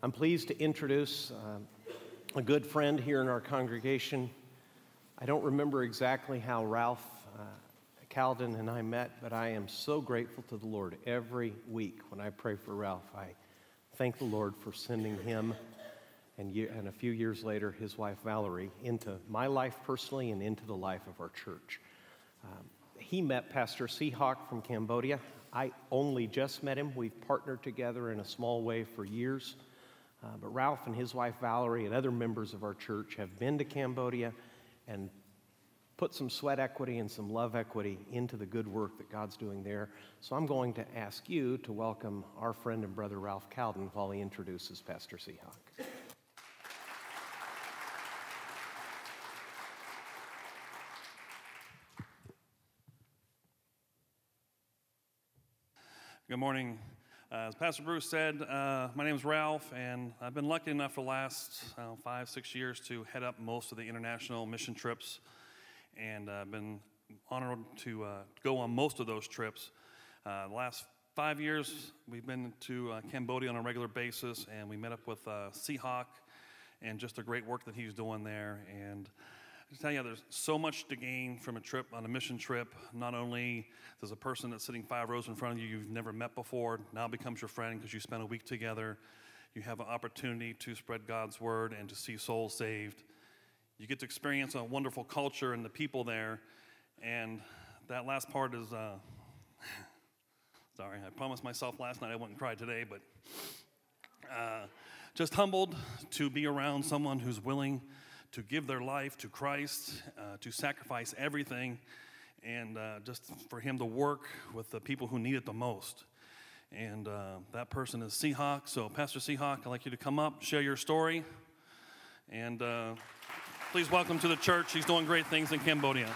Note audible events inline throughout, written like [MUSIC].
I'm pleased to introduce uh, a good friend here in our congregation. I don't remember exactly how Ralph uh, Calden and I met, but I am so grateful to the Lord every week when I pray for Ralph. I thank the Lord for sending him and, and a few years later, his wife Valerie into my life personally and into the life of our church. Um, he met Pastor Seahawk from Cambodia. I only just met him. We've partnered together in a small way for years. Uh, but Ralph and his wife Valerie and other members of our church have been to Cambodia and put some sweat equity and some love equity into the good work that God's doing there. So I'm going to ask you to welcome our friend and brother Ralph Calden while he introduces Pastor Seahawk. Good morning. Uh, as Pastor Bruce said, uh, my name is Ralph, and I've been lucky enough for the last uh, five, six years to head up most of the international mission trips, and I've been honored to uh, go on most of those trips. Uh, the last five years, we've been to uh, Cambodia on a regular basis, and we met up with Seahawk and just the great work that he's doing there. And I tell you, there's so much to gain from a trip on a mission trip. Not only does a person that's sitting five rows in front of you you've never met before now becomes your friend because you spent a week together. You have an opportunity to spread God's word and to see souls saved. You get to experience a wonderful culture and the people there. And that last part is, uh, [LAUGHS] sorry, I promised myself last night I wouldn't cry today, but uh, just humbled to be around someone who's willing to give their life to Christ, uh, to sacrifice everything, and uh, just for him to work with the people who need it the most. And uh, that person is Seahawk. So, Pastor Seahawk, I'd like you to come up, share your story, and uh, please welcome to the church. He's doing great things in Cambodia.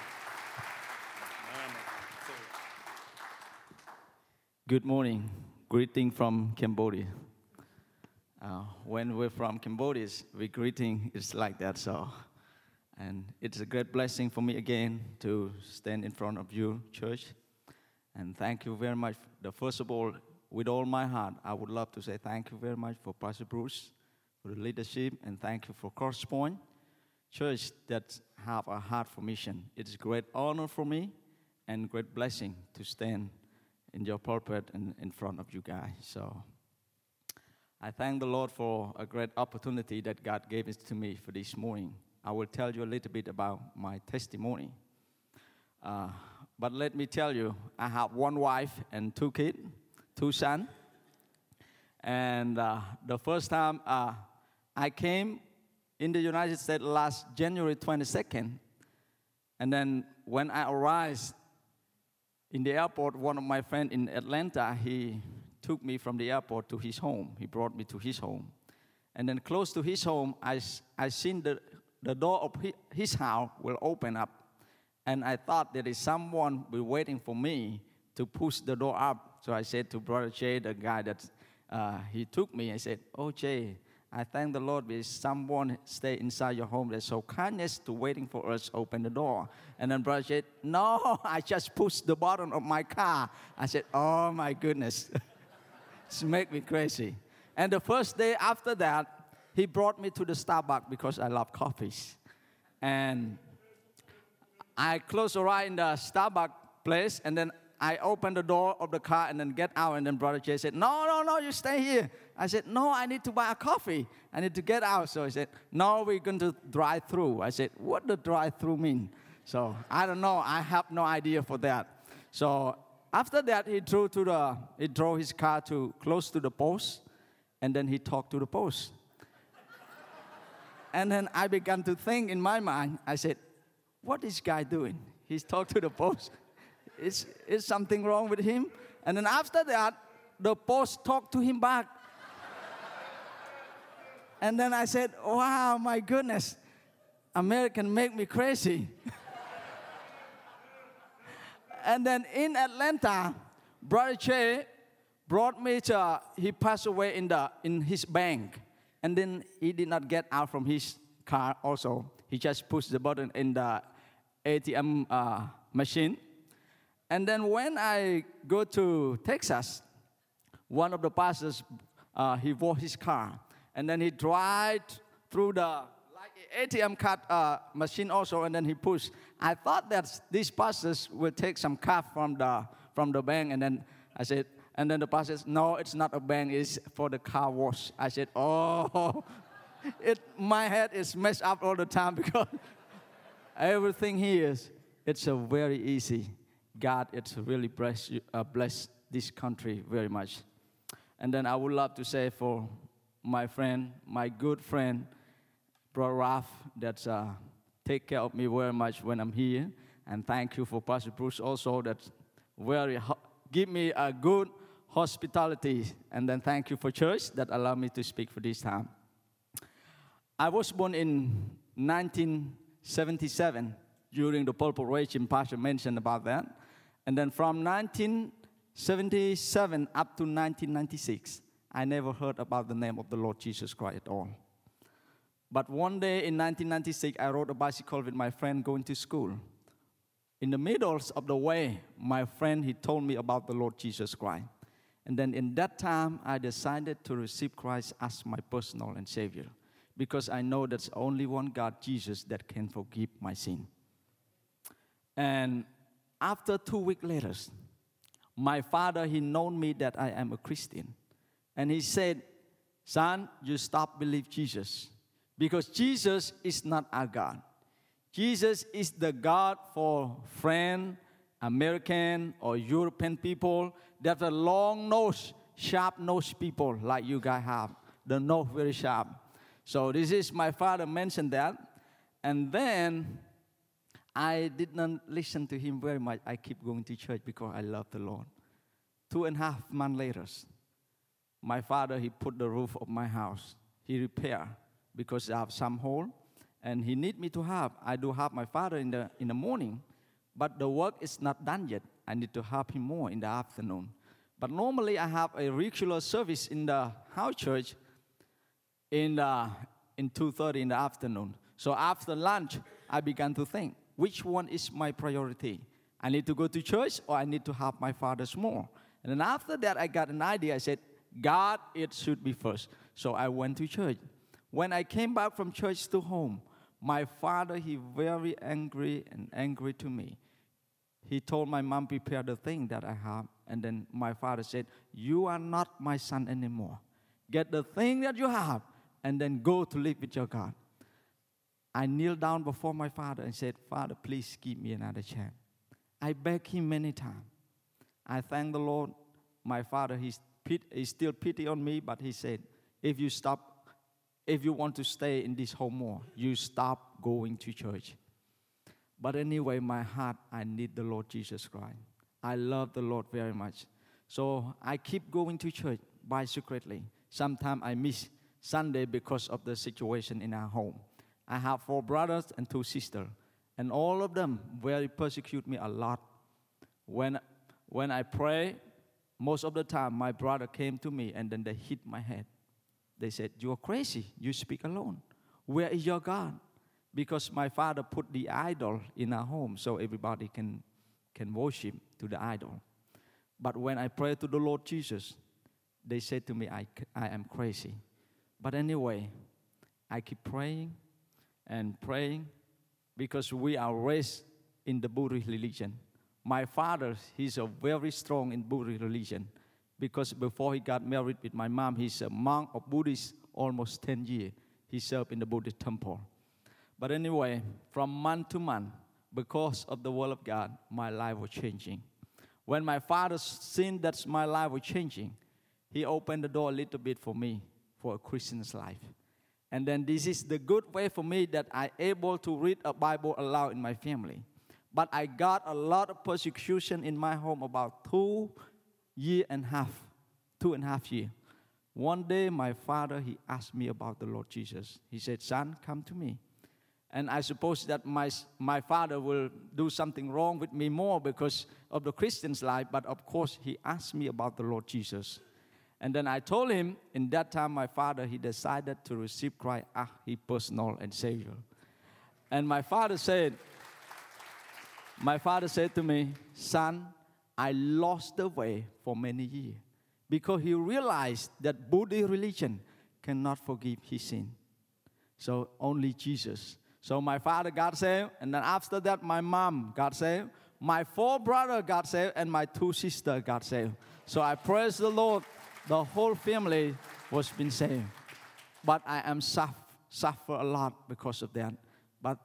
Good morning. Greeting from Cambodia. Uh, when we're from Cambodia, we greeting is like that. So, and it's a great blessing for me again to stand in front of you, church. And thank you very much. The first of all, with all my heart, I would love to say thank you very much for Pastor Bruce, for the leadership, and thank you for Crosspoint Church that have a heart for mission. It's a great honor for me and great blessing to stand in your pulpit and in front of you guys. So I thank the Lord for a great opportunity that God gave it to me for this morning. I will tell you a little bit about my testimony. Uh, but let me tell you, I have one wife and two kids, two sons. And uh, the first time uh, I came in the United States last January 22nd, and then when I arrived in the airport, one of my friends in Atlanta, he took me from the airport to his home. He brought me to his home. And then close to his home, I, I seen the, the door of his house will open up. And I thought there is someone be waiting for me to push the door up. So I said to Brother Jay, the guy that uh, he took me, I said, Oh, Jay, I thank the Lord because someone stay inside your home that's so kindness to waiting for us open the door. And then brother said, No, [LAUGHS] I just pushed the button of my car. I said, Oh my goodness. [LAUGHS] It's make me crazy. And the first day after that, he brought me to the Starbucks because I love coffees. And I closed the right in the Starbucks place, and then I opened the door of the car and then get out. And then Brother Jay said, No, no, no, you stay here. I said, No, I need to buy a coffee. I need to get out. So he said, No, we're going to drive through. I said, What does drive through mean? So I don't know. I have no idea for that. So after that, he drove to the he drove his car to close to the post, and then he talked to the post. and then I began to think in my mind. I said, "What is guy doing? He's talked to the post. Is is something wrong with him?" And then after that, the post talked to him back. and then I said, "Wow, my goodness, American make me crazy." [LAUGHS] And then in Atlanta, Brother Che brought me to, he passed away in, the, in his bank. And then he did not get out from his car also. He just pushed the button in the ATM uh, machine. And then when I go to Texas, one of the pastors, uh, he bought his car. and then he drive through the ATM card uh, machine also, and then he pushed. I thought that these pastors will take some cash from the from the bank, and then I said, and then the pastor says, no, it's not a bank, it's for the car wash. I said, oh, [LAUGHS] it, my head is messed up all the time [LAUGHS] because everything here is, it's a very easy. God, it's really bless, you, uh, bless this country very much. And then I would love to say for my friend, my good friend, Brother Ralph, that uh, take care of me very much when I'm here. And thank you for Pastor Bruce also that very give me a good hospitality. And then thank you for church that allowed me to speak for this time. I was born in 1977 during the Pol Pot regime. Pastor mentioned about that. And then from 1977 up to 1996, I never heard about the name of the Lord Jesus Christ at all. But one day in 1996, I rode a bicycle with my friend going to school. In the middle of the way, my friend he told me about the Lord Jesus Christ. And then in that time, I decided to receive Christ as my personal and Savior because I know that's only one God, Jesus, that can forgive my sin. And after two weeks later, my father, he known me that I am a Christian. And he said, son, you stop believe Jesus because Jesus is not our God. Jesus is the God for friend, American or European people that are long nose, sharp nose people like you guys have. The nose very sharp. So this is my father mentioned that. And then I did not listen to him very much. I keep going to church because I love the Lord. Two and a half months later, my father he put the roof of my house. He repair because I have some hole, and he need me to help. I do help my father in the in the morning, but the work is not done yet. I need to help him more in the afternoon. But normally I have a regular service in the house church in, the, in 2.30 in the afternoon. So after lunch, I began to think, which one is my priority? I need to go to church or I need to help my fathers more. And then after that, I got an idea. I said, God, it should be first. So I went to church. When I came back from church to home, my father, he very angry and angry to me. He told my mom, prepare the thing that I have. And then my father said, you are not my son anymore. Get the thing that you have and then go to live with your God. I kneel down before my father and said, Father, please give me another chance. I begged him many times. I thank the Lord. My father, pit, he's still pity on me, but he said, if you stop, if you want to stay in this home more, you stop going to church. But anyway, my heart, I need the Lord Jesus Christ. I love the Lord very much. So I keep going to church by secretly. Sometimes I miss Sunday because of the situation in our home. I have four brothers and two sisters, and all of them very persecute me a lot. When, when I pray, most of the time my brother came to me and then they hit my head. They said, You are crazy. You speak alone. Where is your God? Because my father put the idol in our home so everybody can, can worship to the idol. But when I pray to the Lord Jesus, they said to me, I, I am crazy. But anyway, I keep praying and praying because we are raised in the Buddhist religion. My father, he's a very strong in Buddhist religion because before he got married with my mom, he's a monk of Buddhist almost 10 years. He served in the Buddhist temple. But anyway, from month to month, because of the word of God, my life was changing. When my father seen that my life was changing, he opened the door a little bit for me for a Christian's life. And then this is the good way for me that I able to read a Bible aloud in my family. But I got a lot of persecution in my home about two year and a half, two and a half year. One day my father he asked me about the Lord Jesus. He said, "Son, come to me." And I suppose that my, my father will do something wrong with me more because of the Christian's life, but of course, he asked me about the Lord Jesus. And then I told him, in that time, my father, he decided to receive Christ as his personal and Savior. And my father said, my father said to me, son, I lost the way for many years because he realized that Buddhist religion cannot forgive his sin. So only Jesus. So my father got saved, and then after that, my mom got saved. My four brother got saved, and my two sister got saved. So I praise the Lord. The whole family was been saved. But I am suffer, suffer a lot because of that. But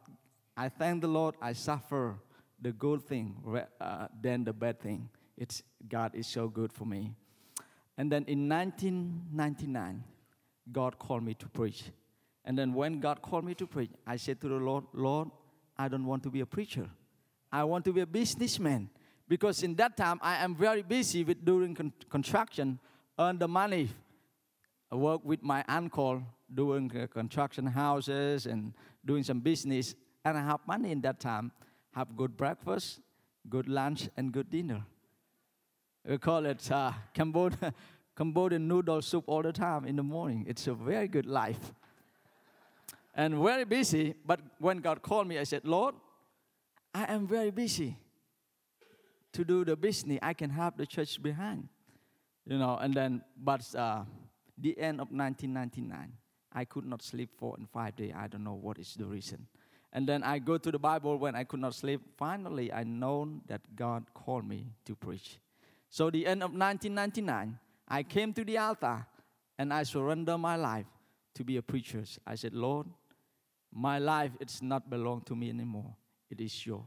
I thank the Lord. I suffer the good thing uh, than the bad thing. It's God is so good for me. And then in 1999, God called me to preach. And then when God called me to preach, I said to the Lord, Lord, I don't want to be a preacher. I want to be a businessman. Because in that time, I am very busy with doing con- construction, earn the money, I work with my uncle doing uh, construction houses and doing some business. And I have money in that time, have good breakfast, good lunch, and good dinner. We call it uh, Cambodian, [LAUGHS] Cambodian noodle soup all the time in the morning. It's a very good life and very busy. But when God called me, I said, Lord, I am very busy to do the business. I can have the church behind, you know. And then, but uh, the end of 1999, I could not sleep four and five days. I don't know what is the reason. And then I go to the Bible when I could not sleep. Finally, I know that God called me to preach. So the end of 1999, I came to the altar and I surrender my life to be a preacher. I said, Lord, my life it's not belong to me anymore. It is yours.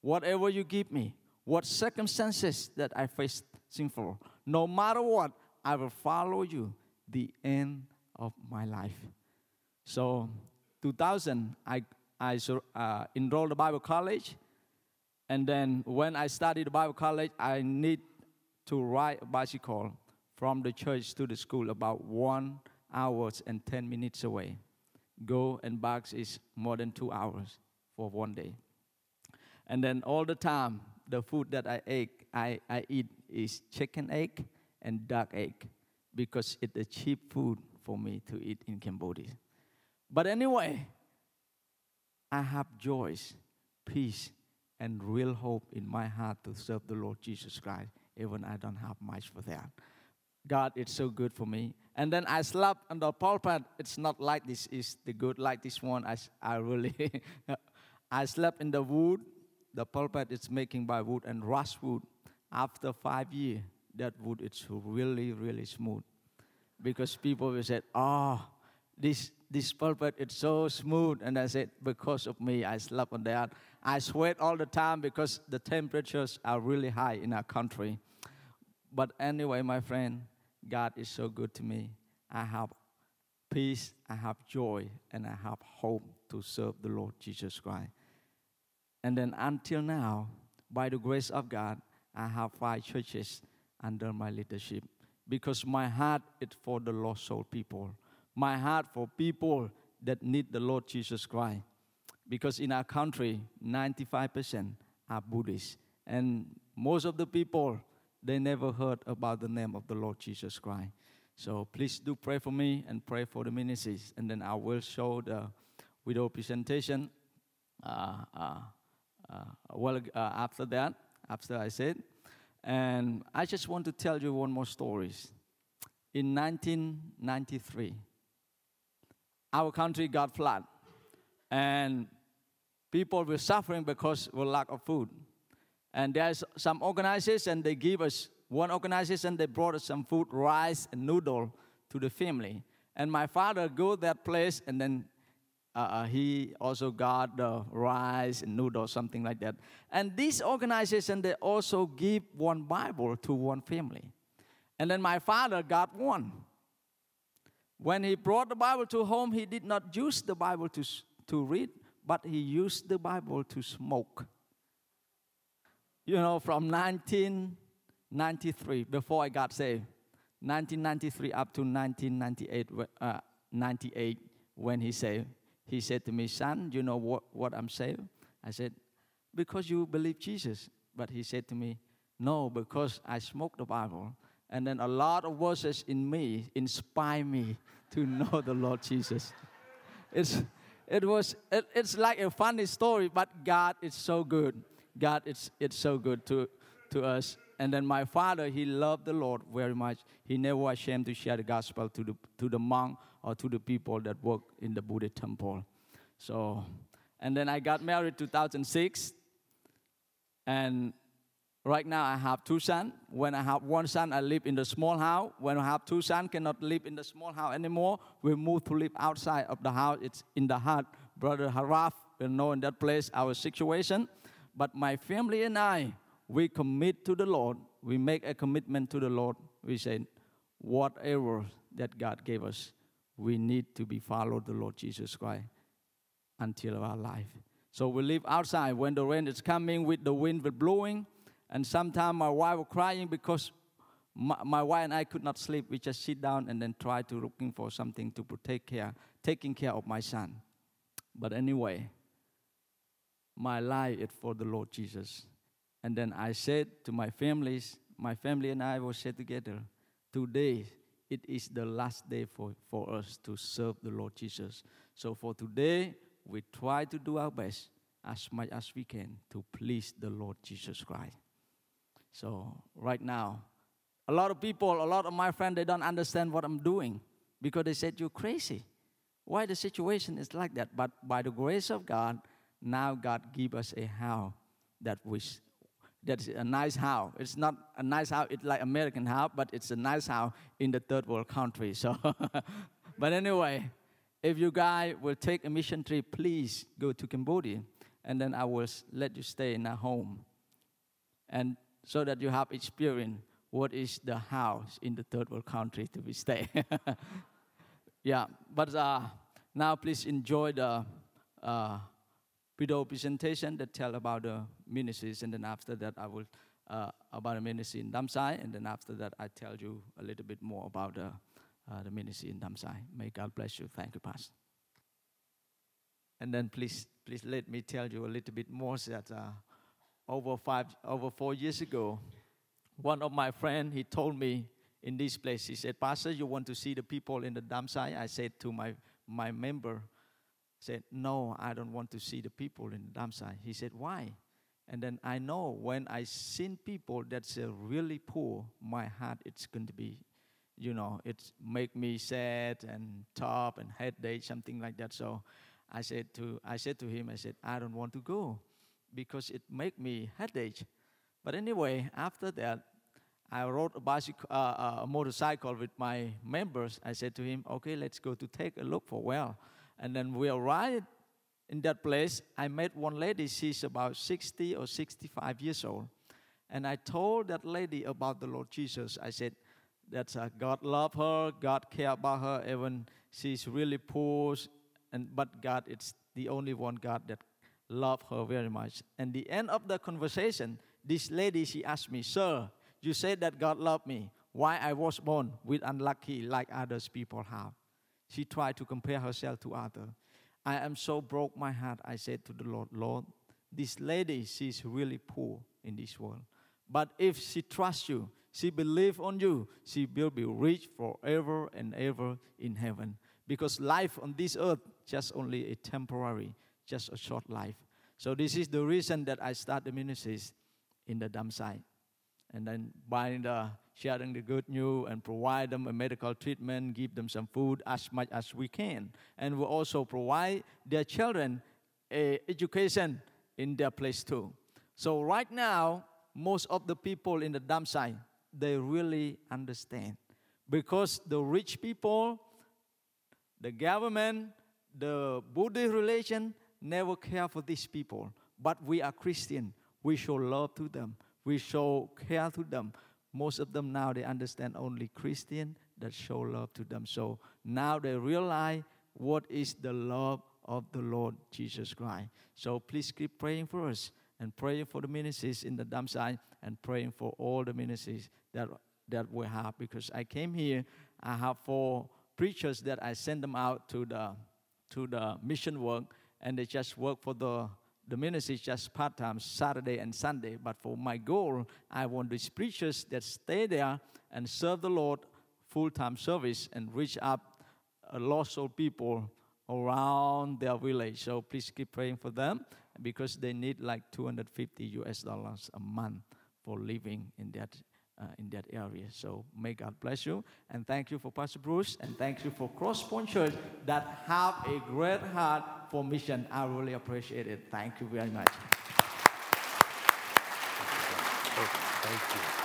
Whatever you give me, what circumstances that I face sinful, no matter what, I will follow you the end of my life. So, 2000, I, I uh, enrolled the Bible college. And then when I studied the Bible college, I need to ride a bicycle from the church to the school about one hours and 10 minutes away go and back is more than two hours for one day. And then all the time, the food that I ate, I, I eat is chicken egg and duck egg because it's a cheap food for me to eat in Cambodia. But anyway, I have joys, peace, and real hope in my heart to serve the Lord Jesus Christ, even I don't have much for that. God, it's so good for me. And then I slept on the pulpit. It's not like this is the good like this one. I, I really, [LAUGHS] I slept in the wood. The pulpit is making by wood and rust wood. After five years, that wood is really, really smooth. Because people will say, oh, this, this pulpit is so smooth. And I said, because of me, I slept on that. I sweat all the time because the temperatures are really high in our country. But anyway, my friend, God is so good to me. I have peace, I have joy, and I have hope to serve the Lord Jesus Christ. And then until now, by the grace of God, I have five churches under my leadership because my heart is for the lost soul people. My heart for people that need the Lord Jesus Christ. Because in our country, 95% are Buddhists. And most of the people they never heard about the name of the Lord Jesus Christ. So please do pray for me and pray for the ministries. And then I will show the widow presentation. Uh, uh, uh, well, uh, after that, after I said. And I just want to tell you one more story. In 1993, our country got flood. And people were suffering because of lack of food. And there's some organization, they give us, one organization, they brought us some food, rice and noodle to the family. And my father go that place and then uh, uh, he also got the rice and noodle, something like that. And this organization, they also give one Bible to one family. And then my father got one. When he brought the Bible to home, he did not use the Bible to, to read, but he used the Bible to smoke you know, from 1993, before I got saved, 1993 up to 1998, uh, 98, when he said, he said to me, son, you know what, what I'm saying? I said, because you believe Jesus. But he said to me, no, because I smoke the Bible. And then a lot of verses in me inspire me to know the Lord Jesus. It's, it was, it, it's like a funny story, but God is so good. God, it's, it's so good to, to us. And then my father, he loved the Lord very much. He never was ashamed to share the gospel to the, to the monk or to the people that work in the Buddha temple. So, and then I got married 2006, and right now I have two sons. When I have one son, I live in the small house. When I have two sons, cannot live in the small house anymore. We move to live outside of the house. It's in the hut. Brother Ralph will know in that place our situation. But my family and I, we commit to the Lord. We make a commitment to the Lord. We say, whatever that God gave us, we need to be followed the Lord Jesus Christ until our life. So we live outside when the rain is coming with the wind blowing. And sometimes my wife was crying because my, my, wife and I could not sleep. We just sit down and then try to looking for something to take care, taking care of my son. But anyway, my life is for the Lord Jesus. And then I said to my families, my family and I will say together, today it is the last day for, for us to serve the Lord Jesus. So for today, we try to do our best as much as we can to please the Lord Jesus Christ. So right now, a lot of people, a lot of my friends, they don't understand what I'm doing because they said you're crazy. Why the situation is like that? But by the grace of God, now God give us a how that we that's a nice house. It's not a nice house, it's like American house, but it's a nice house in the third world country. So [LAUGHS] but anyway, if you guys will take a mission trip, please go to Cambodia, and then I will let you stay in a home, and so that you have experience what is the house in the third world country to be stay. [LAUGHS] yeah, but uh, now please enjoy the uh, video presentation that tell about the ministries, and then after that I will uh, about the ministry in dump site, and then after that I tell you a little bit more about the uh, the ministry in dump site. May God bless you. Thank you, Pastor. And then please, please let me tell you a little bit more that uh, over five, over four years ago, one of my friends, he told me in this place, he said, Pastor, you want to see the people in the dump site? I said to my, my member, said, no, I don't want to see the people in the dump site. He said, why? And then I know when I seen people that's uh, really poor, my heart it's going to be you know, it make me sad and tough and headache, something like that. So I said to I said to him, I said, I don't want to go because it make me headache. But anyway, after that, I rode a bicycle, uh, uh, a motorcycle with my members. I said to him, okay, let's go to take a look for well. And then we arrived in that place. I met one lady. She's about 60 or 65 years old. And I told that lady about the Lord Jesus. I said, that uh, God love her, God care about her, even she's really poor, and but God, it's the only one God that love her very much. And the end of the conversation, this lady she asked me, "Sir, you said that God loved me. Why I was born with unlucky like others people have?" She tried to compare herself to others. I am so broke my heart. I said to the Lord, Lord, this lady she's really poor in this world. But if she trusts you, she believe on you, she will be rich forever and ever in heaven. Because life on this earth just only a temporary, just a short life. So this is the reason that I start the ministries in the dump site. And then by the sharing the good news and provide them a medical treatment, give them some food as much as we can. And we also provide their children a education in their place too. So right now, most of the people in the dump site, they really understand. Because the rich people, the government, the Buddhist religion never care for these people. But we are Christian. We show love to them. We show care to them. Most of them now they understand only Christian that show love to them. So now they realize what is the love of the Lord Jesus Christ. So please keep praying for us and praying for the ministries in the dump site and praying for all the ministries that, that we have. Because I came here, I have four preachers that I send them out to the, to the mission work, and they just work for the, the ministry just part time, Saturday and Sunday. But for my goal, I want these preachers that stay there and serve the Lord full time service and reach up uh, lost soul people around their village. So please keep praying for them because they need like 250 US dollars a month for living in that uh, in that area. So may God bless you. And thank you for Pastor Bruce. And thank you for Crosspoint Church that have a great heart for mission. I really appreciate it. Thank you very much. Thank you.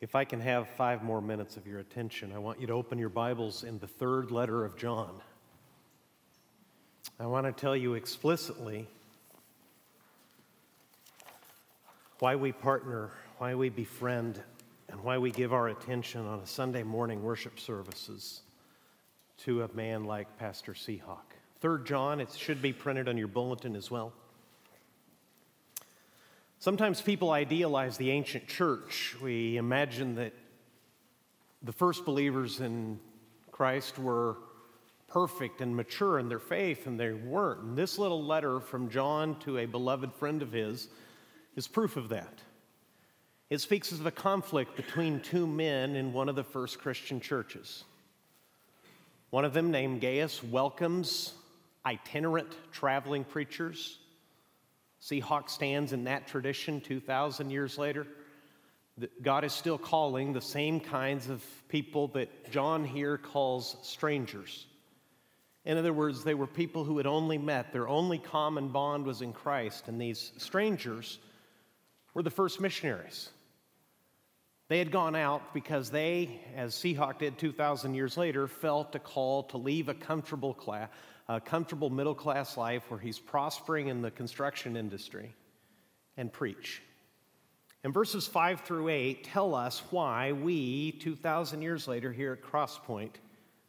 If I can have five more minutes of your attention, I want you to open your Bibles in the third letter of John. I want to tell you explicitly why we partner, why we befriend, and why we give our attention on a Sunday morning worship services to a man like Pastor Seahawk. Third John, it should be printed on your bulletin as well. Sometimes people idealize the ancient church. We imagine that the first believers in Christ were perfect and mature in their faith, and they weren't. And this little letter from John to a beloved friend of his is proof of that. It speaks of a conflict between two men in one of the first Christian churches. One of them, named Gaius, welcomes itinerant traveling preachers Seahawk stands in that tradition 2,000 years later. God is still calling the same kinds of people that John here calls strangers. In other words, they were people who had only met, their only common bond was in Christ, and these strangers were the first missionaries. They had gone out because they, as Seahawk did 2,000 years later, felt a call to leave a comfortable a comfortable middle class life where he's prospering in the construction industry and preach. And verses 5 through 8 tell us why we, 2,000 years later, here at Crosspoint,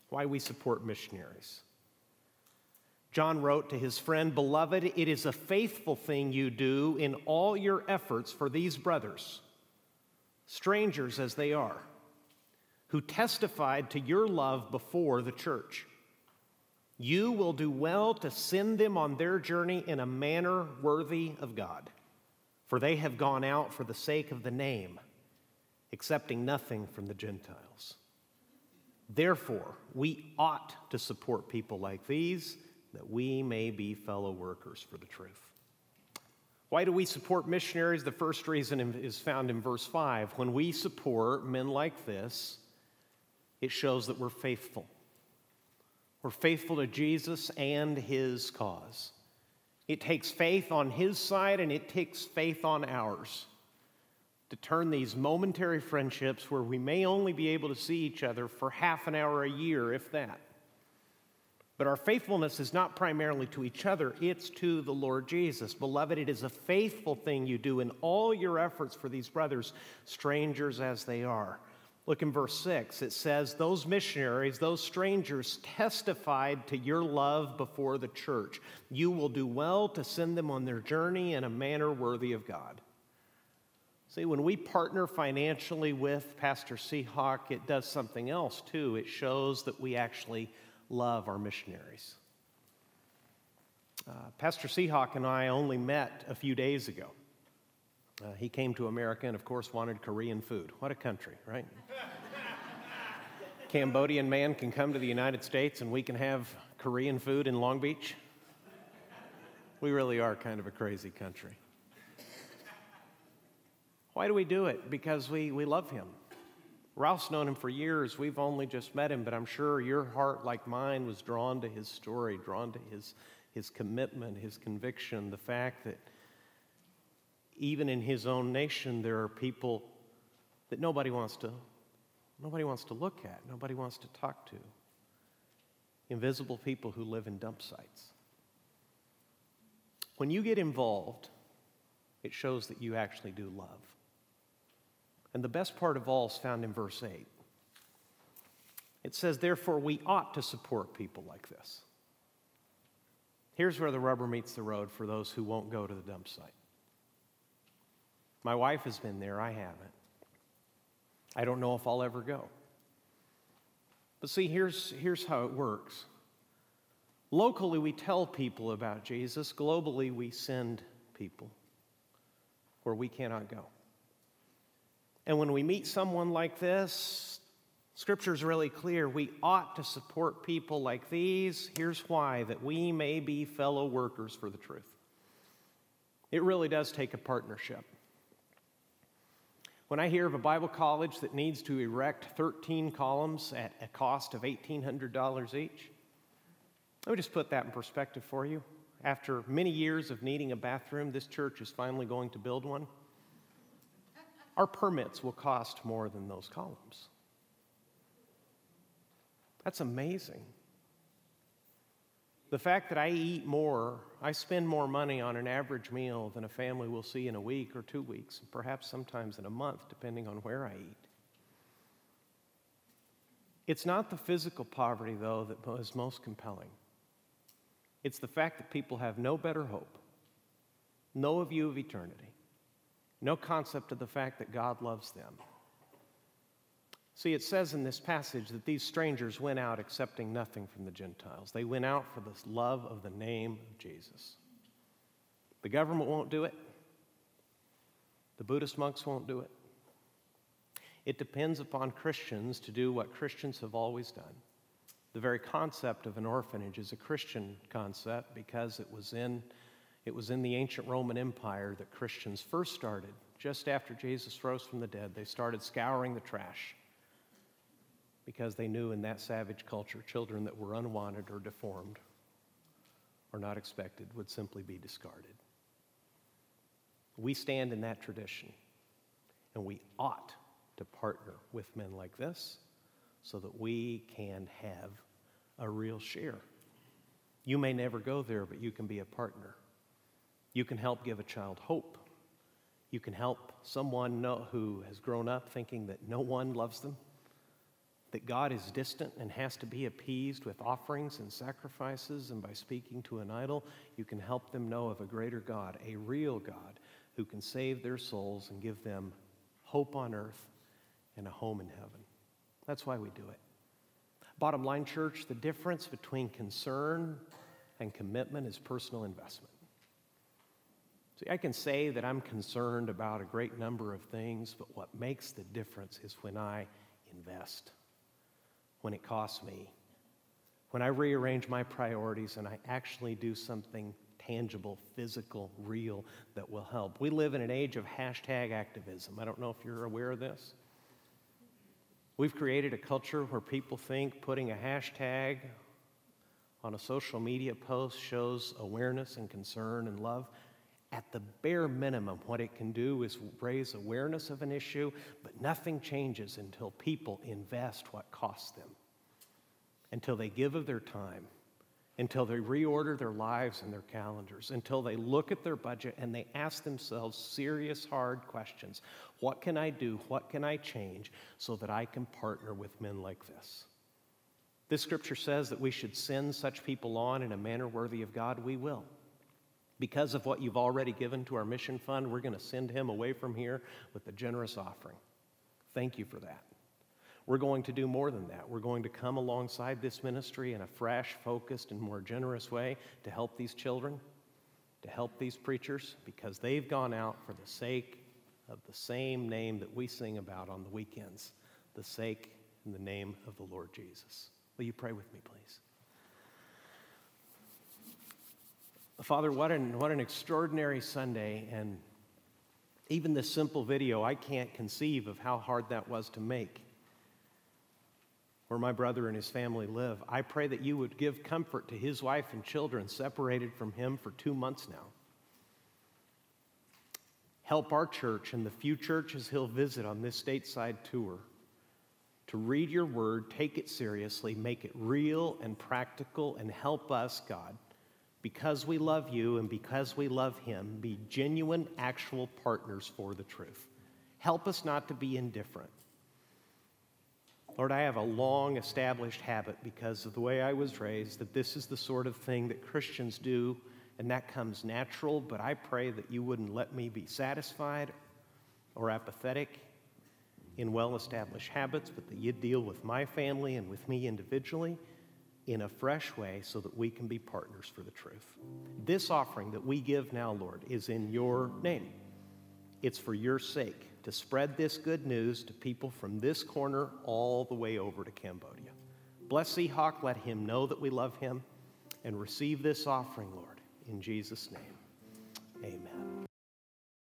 why we support missionaries. John wrote to his friend, Beloved, it is a faithful thing you do in all your efforts for these brothers, strangers as they are, who testified to your love before the church. You will do well to send them on their journey in a manner worthy of God, for they have gone out for the sake of the name, accepting nothing from the Gentiles. Therefore, we ought to support people like these that we may be fellow workers for the truth. Why do we support missionaries? The first reason is found in verse 5. When we support men like this, it shows that we're faithful. We're faithful to Jesus and his cause. It takes faith on his side and it takes faith on ours to turn these momentary friendships where we may only be able to see each other for half an hour a year, if that. But our faithfulness is not primarily to each other, it's to the Lord Jesus. Beloved, it is a faithful thing you do in all your efforts for these brothers, strangers as they are. Look in verse 6. It says, Those missionaries, those strangers testified to your love before the church. You will do well to send them on their journey in a manner worthy of God. See, when we partner financially with Pastor Seahawk, it does something else too. It shows that we actually love our missionaries. Uh, Pastor Seahawk and I only met a few days ago. Uh, he came to America and, of course, wanted Korean food. What a country, right? Cambodian man can come to the United States and we can have Korean food in Long Beach. We really are kind of a crazy country. Why do we do it? Because we, we love him. Ralph's known him for years. We've only just met him, but I'm sure your heart, like mine, was drawn to his story, drawn to his, his commitment, his conviction, the fact that even in his own nation, there are people that nobody wants to, nobody wants to look at, nobody wants to talk to. Invisible people who live in dump sites. When you get involved, it shows that you actually do love. And the best part of all is found in verse 8. It says, Therefore, we ought to support people like this. Here's where the rubber meets the road for those who won't go to the dump site. My wife has been there, I haven't. I don't know if I'll ever go. But see, here's, here's how it works. Locally, we tell people about Jesus. Globally, we send people where we cannot go. And when we meet someone like this, Scripture is really clear. We ought to support people like these. Here's why that we may be fellow workers for the truth. It really does take a partnership. When I hear of a Bible college that needs to erect 13 columns at a cost of $1,800 each, let me just put that in perspective for you. After many years of needing a bathroom, this church is finally going to build one. Our permits will cost more than those columns. That's amazing. The fact that I eat more, I spend more money on an average meal than a family will see in a week or two weeks, perhaps sometimes in a month, depending on where I eat. It's not the physical poverty, though, that is most compelling. It's the fact that people have no better hope, no view of eternity, no concept of the fact that God loves them. See, it says in this passage that these strangers went out accepting nothing from the Gentiles. They went out for the love of the name of Jesus. The government won't do it, the Buddhist monks won't do it. It depends upon Christians to do what Christians have always done. The very concept of an orphanage is a Christian concept because it was in, it was in the ancient Roman Empire that Christians first started. Just after Jesus rose from the dead, they started scouring the trash because they knew in that savage culture children that were unwanted or deformed or not expected would simply be discarded. We stand in that tradition, and we ought to partner with men like this so that we can have a real share. You may never go there, but you can be a partner. You can help give a child hope. You can help someone know, who has grown up thinking that no one loves them that God is distant and has to be appeased with offerings and sacrifices, and by speaking to an idol, you can help them know of a greater God, a real God, who can save their souls and give them hope on earth and a home in heaven. That's why we do it. Bottom line, church, the difference between concern and commitment is personal investment. See, I can say that I'm concerned about a great number of things, but what makes the difference is when I invest when it costs me, when I rearrange my priorities and I actually do something tangible, physical, real that will help. We live in an age of hashtag activism. I don't know if you're aware of this. We've created a culture where people think putting a hashtag on a social media post shows awareness and concern and love. At the bare minimum, what it can do is raise awareness of an issue, but nothing changes until people invest what costs them, until they give of their time, until they reorder their lives and their calendars, until they look at their budget and they ask themselves serious, hard questions. What can I do? What can I change so that I can partner with men like this? This scripture says that we should send such people on in a manner worthy of God. We will. Because of what you've already given to our mission fund, we're going to send him away from here with a generous offering. Thank you for that. We're going to do more than that. We're going to come alongside this ministry in a fresh, focused, and more generous way to help these children, to help these preachers, because they've gone out for the sake of the same name that we sing about on the weekends, the sake and the name of the Lord Jesus. Will you pray with me, please? Father, what an, what an extraordinary Sunday. And even this simple video, I can't conceive of how hard that was to make. Where my brother and his family live. I pray that you would give comfort to his wife and children separated from him for two months now. Help our church and the few churches he'll visit on this stateside tour to read your word, take it seriously, make it real and practical, and help us, God because we love you and because we love him, be genuine, actual partners for the truth. Help us not to be indifferent. Lord, I have a long established habit because of the way I was raised that this is the sort of thing that Christians do, and that comes natural, but I pray that you wouldn't let me be satisfied or apathetic in well established habits, but that you'd deal with my family and with me individually in a fresh way so that we can be partners for the truth. This offering that we give now, Lord, is in your name. It's for your sake to spread this good news to people from this corner all the way over to Cambodia. Bless Seahawk, let him know that we love him, and receive this offering, Lord, in Jesus' name. Amen.